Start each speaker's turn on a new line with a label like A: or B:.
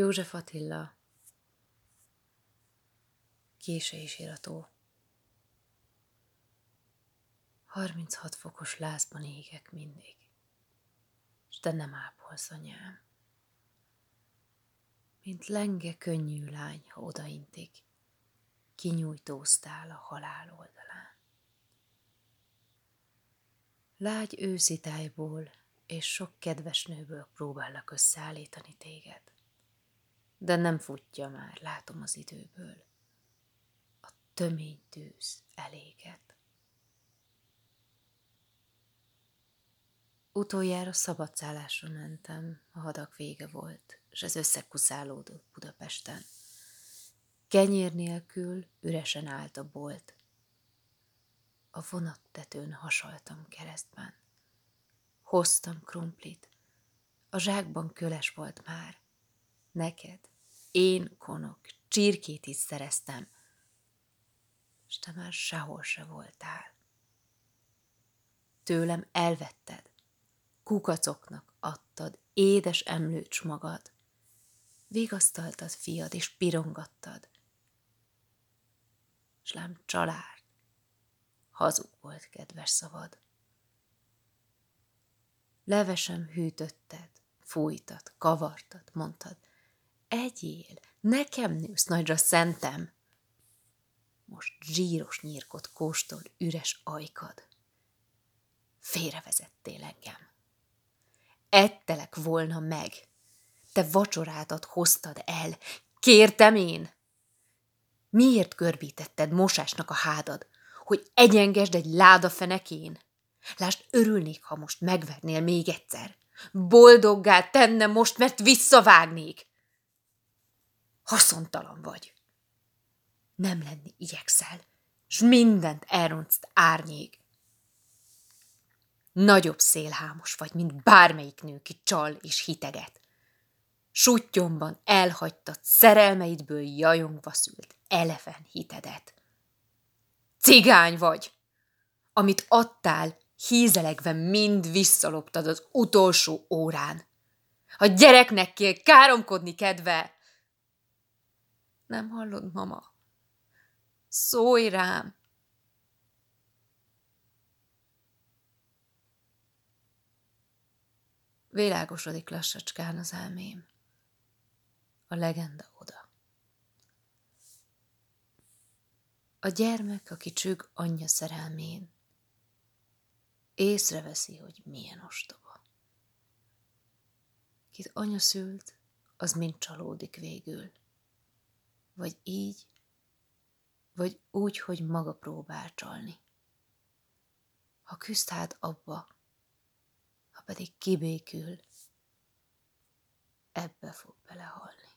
A: József Attila, késői sírató. 36 fokos lázban égek mindig, s te nem ápolsz, anyám. Mint lenge könnyű lány, ha odaintik, kinyújtóztál a halál oldalán. Lágy őszi tájból és sok kedves nőből próbállak összeállítani téged. De nem futja már, látom az időből. A tömény tűz eléget. Utoljára szabadszállásra mentem, a hadak vége volt, és ez összekuszálódott Budapesten. Kenyér nélkül üresen állt a bolt. A vonattetőn hasaltam keresztben. Hoztam krumplit. A zsákban köles volt már. Neked, én konok, csirkét is szereztem, és te már sehol se voltál. Tőlem elvetted, kukacoknak adtad édes emlőcs magad, vigasztaltad fiad, és pirongattad. S lám család, hazug volt kedves szavad. Levesem hűtötted, fújtad, kavartad, mondtad, egyél, nekem nősz nagyra szentem. Most zsíros nyírkot kóstol üres ajkad. Félrevezettél engem. Ettelek volna meg. Te vacsorádat hoztad el. Kértem én. Miért görbítetted mosásnak a hádad, hogy egyengesd egy láda fenekén? Lásd, örülnék, ha most megvernél még egyszer. Boldoggá tenne most, mert visszavágnék. Haszontalan vagy. Nem lenni igyekszel, s mindent elrontsz árnyék. Nagyobb szélhámos vagy, mint bármelyik nő, ki csal és hiteget. Suttyomban elhagytad szerelmeidből jajongva szült eleven hitedet. Cigány vagy! Amit adtál, hízelegve mind visszaloptad az utolsó órán. A gyereknek kell káromkodni kedve. Nem hallod, mama? Szólj rám! Világosodik lassacskán az elmém. A legenda oda. A gyermek, aki csüg anyja szerelmén, észreveszi, hogy milyen ostoba. Kit anya szült, az mind csalódik végül. Vagy így, vagy úgy, hogy maga próbál csalni. Ha küzd hát abba, ha pedig kibékül, ebbe fog belehalni.